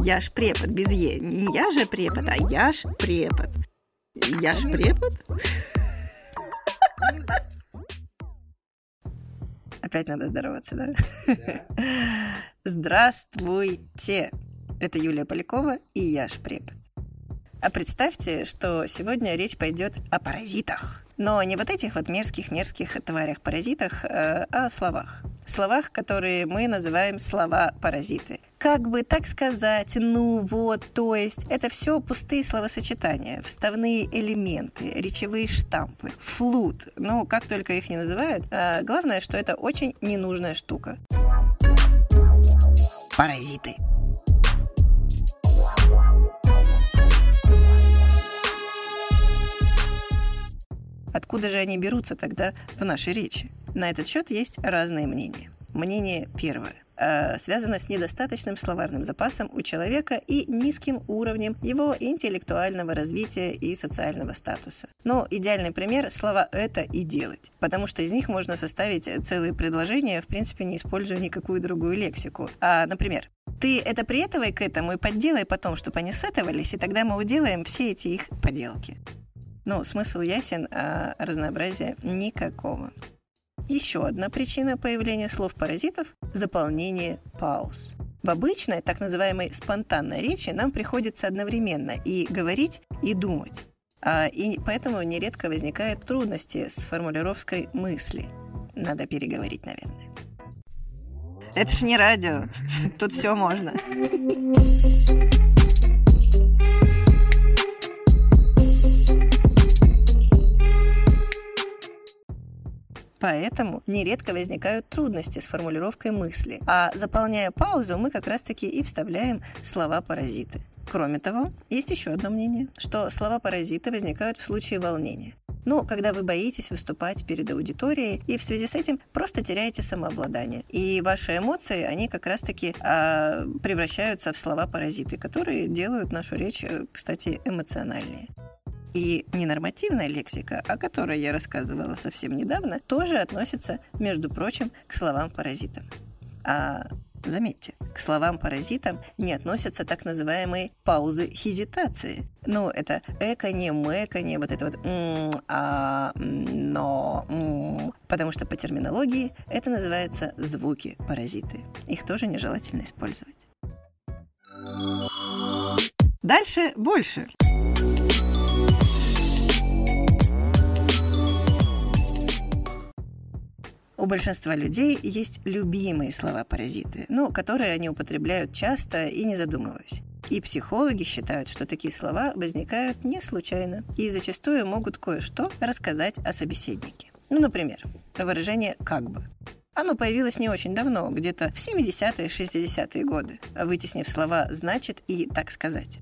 Я ж препод без Е. Не я же препод, а я ж препод. Я ж препод? Опять надо здороваться, да? Здравствуйте! Это Юлия Полякова и я ж препод. А представьте, что сегодня речь пойдет о паразитах. Но не вот этих вот мерзких-мерзких тварях-паразитах, э, а о словах. Словах, которые мы называем слова-паразиты. Как бы так сказать, ну вот, то есть, это все пустые словосочетания, вставные элементы, речевые штампы, флут. Ну, как только их не называют, а главное, что это очень ненужная штука. Паразиты. Откуда же они берутся тогда в нашей речи? На этот счет есть разные мнения. Мнение первое э, связано с недостаточным словарным запасом у человека и низким уровнем его интеллектуального развития и социального статуса. Но идеальный пример – слова «это» и «делать», потому что из них можно составить целые предложения, в принципе, не используя никакую другую лексику. А, например, ты это приэтывай к этому и подделай потом, чтобы они сетовались, и тогда мы уделаем все эти их поделки. Ну, смысл ясен, а разнообразия никакого. Еще одна причина появления слов-паразитов – заполнение пауз. В обычной, так называемой спонтанной речи нам приходится одновременно и говорить, и думать. А, и поэтому нередко возникают трудности с формулировкой мысли. Надо переговорить, наверное. Это ж не радио. Тут все можно. Поэтому нередко возникают трудности с формулировкой мысли, а заполняя паузу, мы как раз-таки и вставляем слова-паразиты. Кроме того, есть еще одно мнение, что слова-паразиты возникают в случае волнения. Ну, когда вы боитесь выступать перед аудиторией, и в связи с этим просто теряете самообладание. И ваши эмоции, они как раз-таки э, превращаются в слова-паразиты, которые делают нашу речь, э, кстати, эмоциональнее. И ненормативная лексика, о которой я рассказывала совсем недавно, тоже относится, между прочим, к словам-паразитам. А Заметьте, к словам-паразитам не относятся так называемые паузы хезитации. Ну, это эконе, мэконе, вот это вот а, но, потому что по терминологии это называется звуки-паразиты. Их тоже нежелательно использовать. Дальше больше. У большинства людей есть любимые слова-паразиты, ну, которые они употребляют часто и не задумываясь. И психологи считают, что такие слова возникают не случайно и зачастую могут кое-что рассказать о собеседнике. Ну, например, выражение «как бы». Оно появилось не очень давно, где-то в 70-е, 60-е годы, вытеснив слова «значит» и «так сказать»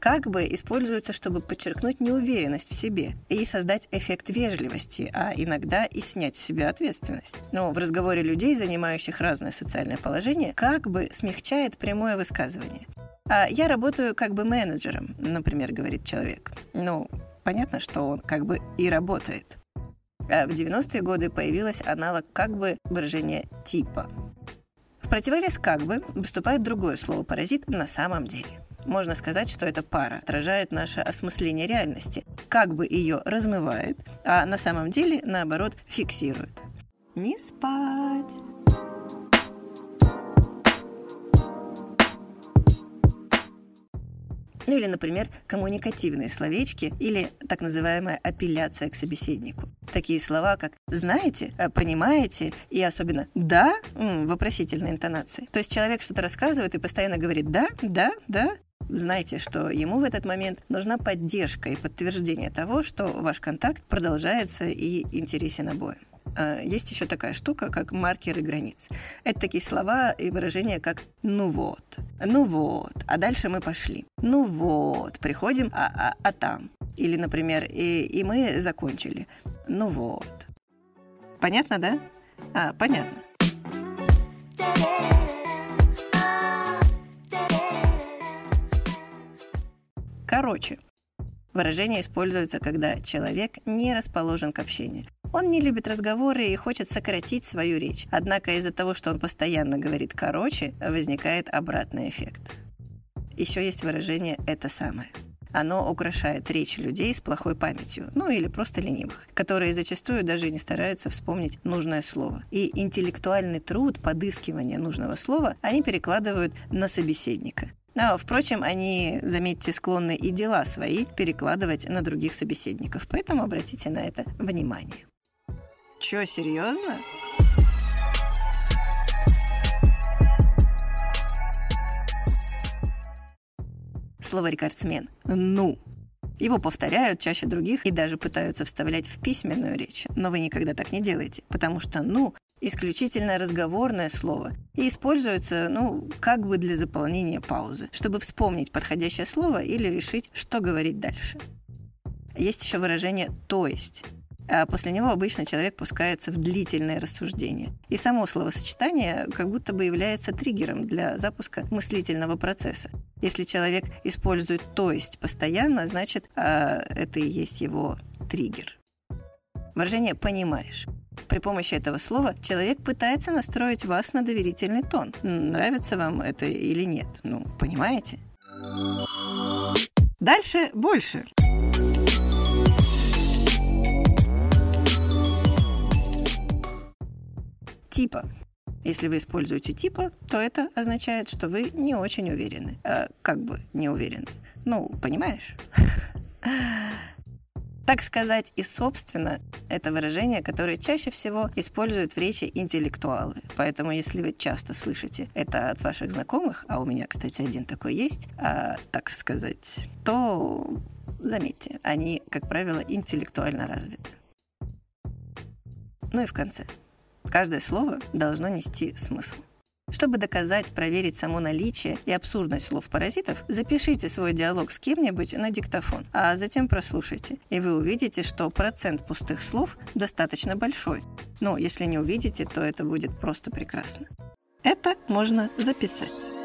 как бы используется, чтобы подчеркнуть неуверенность в себе и создать эффект вежливости, а иногда и снять с себя ответственность. Но в разговоре людей, занимающих разное социальное положение, как бы смягчает прямое высказывание. А я работаю как бы менеджером, например, говорит человек. Ну, понятно, что он как бы и работает. А в 90-е годы появилось аналог как бы выражения типа. В противовес как бы выступает другое слово паразит на самом деле. Можно сказать, что эта пара отражает наше осмысление реальности, как бы ее размывает, а на самом деле, наоборот, фиксирует. Не спать! Ну или, например, коммуникативные словечки или так называемая апелляция к собеседнику. Такие слова, как «знаете», э, «понимаете» и особенно «да» в вопросительной интонации. То есть человек что-то рассказывает и постоянно говорит «да», «да», «да», Знайте, что ему в этот момент нужна поддержка и подтверждение того, что ваш контакт продолжается и интересен обоим. А, есть еще такая штука, как маркеры границ. Это такие слова и выражения, как «ну вот», «ну вот», а дальше мы пошли. «Ну вот», приходим, а, а, а там. Или, например, и, и мы закончили. «Ну вот». Понятно, да? А, понятно. Короче, выражение используется, когда человек не расположен к общению. Он не любит разговоры и хочет сократить свою речь. Однако из-за того, что он постоянно говорит «короче», возникает обратный эффект. еще есть выражение «это самое». Оно украшает речь людей с плохой памятью, ну или просто ленивых, которые зачастую даже не стараются вспомнить нужное слово. И интеллектуальный труд подыскивания нужного слова они перекладывают на собеседника. Но, впрочем, они, заметьте, склонны и дела свои перекладывать на других собеседников, поэтому обратите на это внимание. Чё, серьезно? Слово «рекордсмен» — «ну». Его повторяют чаще других и даже пытаются вставлять в письменную речь. Но вы никогда так не делаете, потому что «ну» исключительно разговорное слово и используется, ну, как бы для заполнения паузы, чтобы вспомнить подходящее слово или решить, что говорить дальше. Есть еще выражение «то есть». А после него обычно человек пускается в длительное рассуждение. И само словосочетание как будто бы является триггером для запуска мыслительного процесса. Если человек использует «то есть» постоянно, значит, а, это и есть его триггер. Выражение «понимаешь». При помощи этого слова человек пытается настроить вас на доверительный тон. Нравится вам это или нет? Ну, понимаете? Дальше больше. Типа. Если вы используете типа, то это означает, что вы не очень уверены. А, как бы не уверены. Ну, понимаешь? Так сказать, и собственно, это выражение, которое чаще всего используют в речи интеллектуалы. Поэтому, если вы часто слышите это от ваших знакомых, а у меня, кстати, один такой есть, а, так сказать, то заметьте, они, как правило, интеллектуально развиты. Ну и в конце. Каждое слово должно нести смысл. Чтобы доказать, проверить само наличие и абсурдность слов-паразитов, запишите свой диалог с кем-нибудь на диктофон, а затем прослушайте, и вы увидите, что процент пустых слов достаточно большой. Но если не увидите, то это будет просто прекрасно. Это можно записать.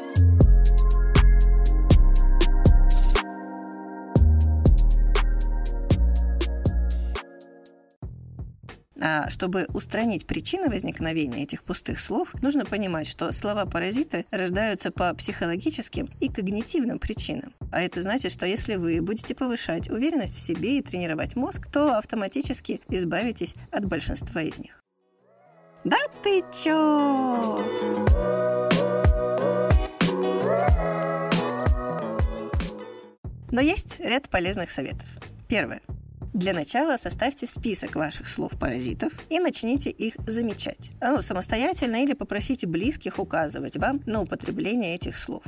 Чтобы устранить причины возникновения этих пустых слов, нужно понимать, что слова-паразиты рождаются по психологическим и когнитивным причинам. А это значит, что если вы будете повышать уверенность в себе и тренировать мозг, то автоматически избавитесь от большинства из них. Да ты чё? Но есть ряд полезных советов. Первое. Для начала составьте список ваших слов-паразитов и начните их замечать. Ну, самостоятельно или попросите близких указывать вам на употребление этих слов.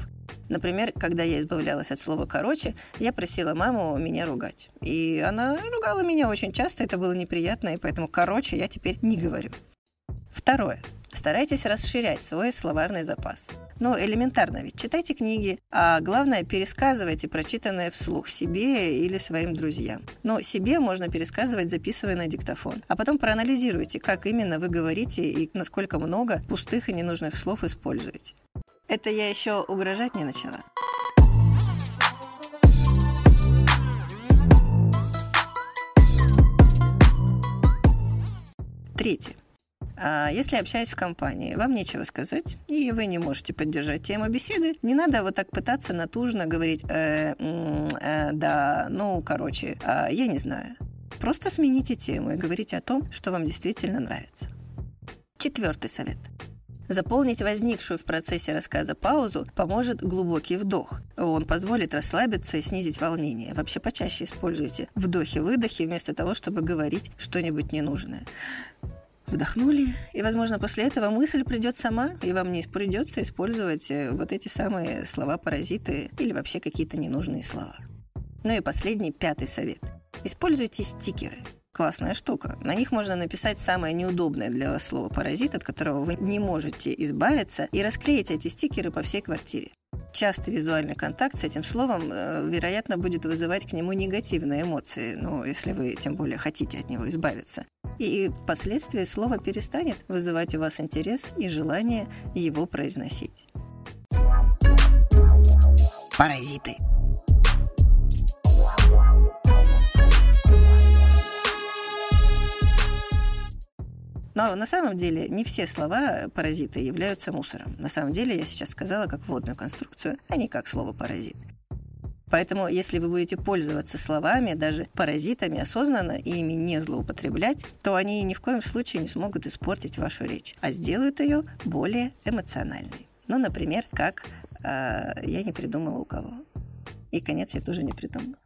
Например, когда я избавлялась от слова «короче», я просила маму меня ругать. И она ругала меня очень часто, это было неприятно, и поэтому «короче» я теперь не говорю. Второе. Старайтесь расширять свой словарный запас. Ну, элементарно ведь. Читайте книги, а главное, пересказывайте прочитанное вслух себе или своим друзьям. Но себе можно пересказывать, записывая на диктофон. А потом проанализируйте, как именно вы говорите и насколько много пустых и ненужных слов используете. Это я еще угрожать не начала. Третье. А если общаясь в компании, вам нечего сказать, и вы не можете поддержать тему беседы, не надо вот так пытаться натужно говорить э, э, «да, ну, короче, э, я не знаю». Просто смените тему и говорите о том, что вам действительно нравится. Четвертый совет. Заполнить возникшую в процессе рассказа паузу поможет глубокий вдох. Он позволит расслабиться и снизить волнение. Вообще почаще используйте вдохи-выдохи вместо того, чтобы говорить что-нибудь ненужное. Вдохнули, и, возможно, после этого мысль придет сама, и вам не придется использовать э, вот эти самые слова-паразиты или вообще какие-то ненужные слова. Ну и последний, пятый совет. Используйте стикеры. Классная штука. На них можно написать самое неудобное для вас слово «паразит», от которого вы не можете избавиться, и расклеить эти стикеры по всей квартире. Частый визуальный контакт с этим словом, э, вероятно, будет вызывать к нему негативные эмоции, ну, если вы тем более хотите от него избавиться. И впоследствии слово перестанет вызывать у вас интерес и желание его произносить. Паразиты. Но на самом деле не все слова паразиты являются мусором. На самом деле я сейчас сказала как вводную конструкцию, а не как слово паразит. Поэтому, если вы будете пользоваться словами, даже паразитами осознанно и ими не злоупотреблять, то они ни в коем случае не смогут испортить вашу речь, а сделают ее более эмоциональной. Ну, например, как э, я не придумала у кого. И конец я тоже не придумала.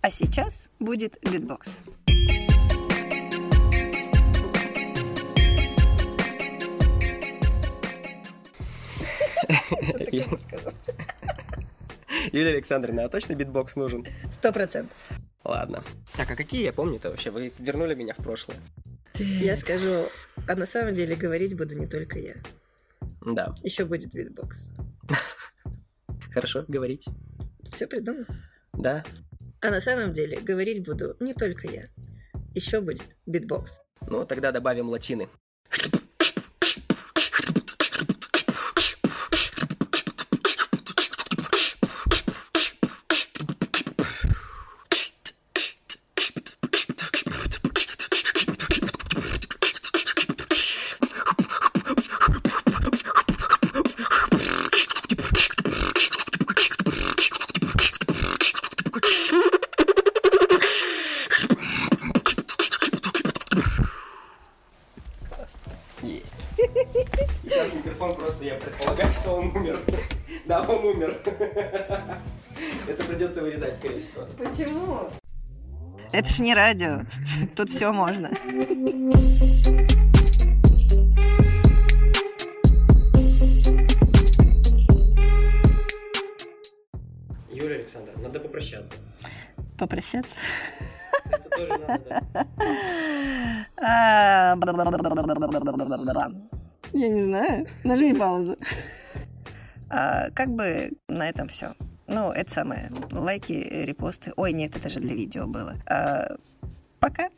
А сейчас будет битбокс. Юлия Александровна, а точно битбокс нужен? Сто процентов. Ладно. Так, а какие я помню-то вообще? Вы вернули меня в прошлое. Я скажу, а на самом деле говорить буду не только я. Да. Еще будет битбокс. Хорошо, говорить. Все придумал? Да. А на самом деле говорить буду не только я. Еще будет битбокс. Ну, тогда добавим латины. Сейчас микрофон просто, я предполагаю, что он умер. Да, он умер. Это придется вырезать, скорее всего. Почему? Это ж не радио. Тут все можно. Юлия Александровна, надо попрощаться. Попрощаться? Это тоже надо, да. А, Я не знаю. Нажми паузу. А, как бы на этом все. Ну, это самое. Лайки, репосты. Ой, нет, это же для видео было. А, пока.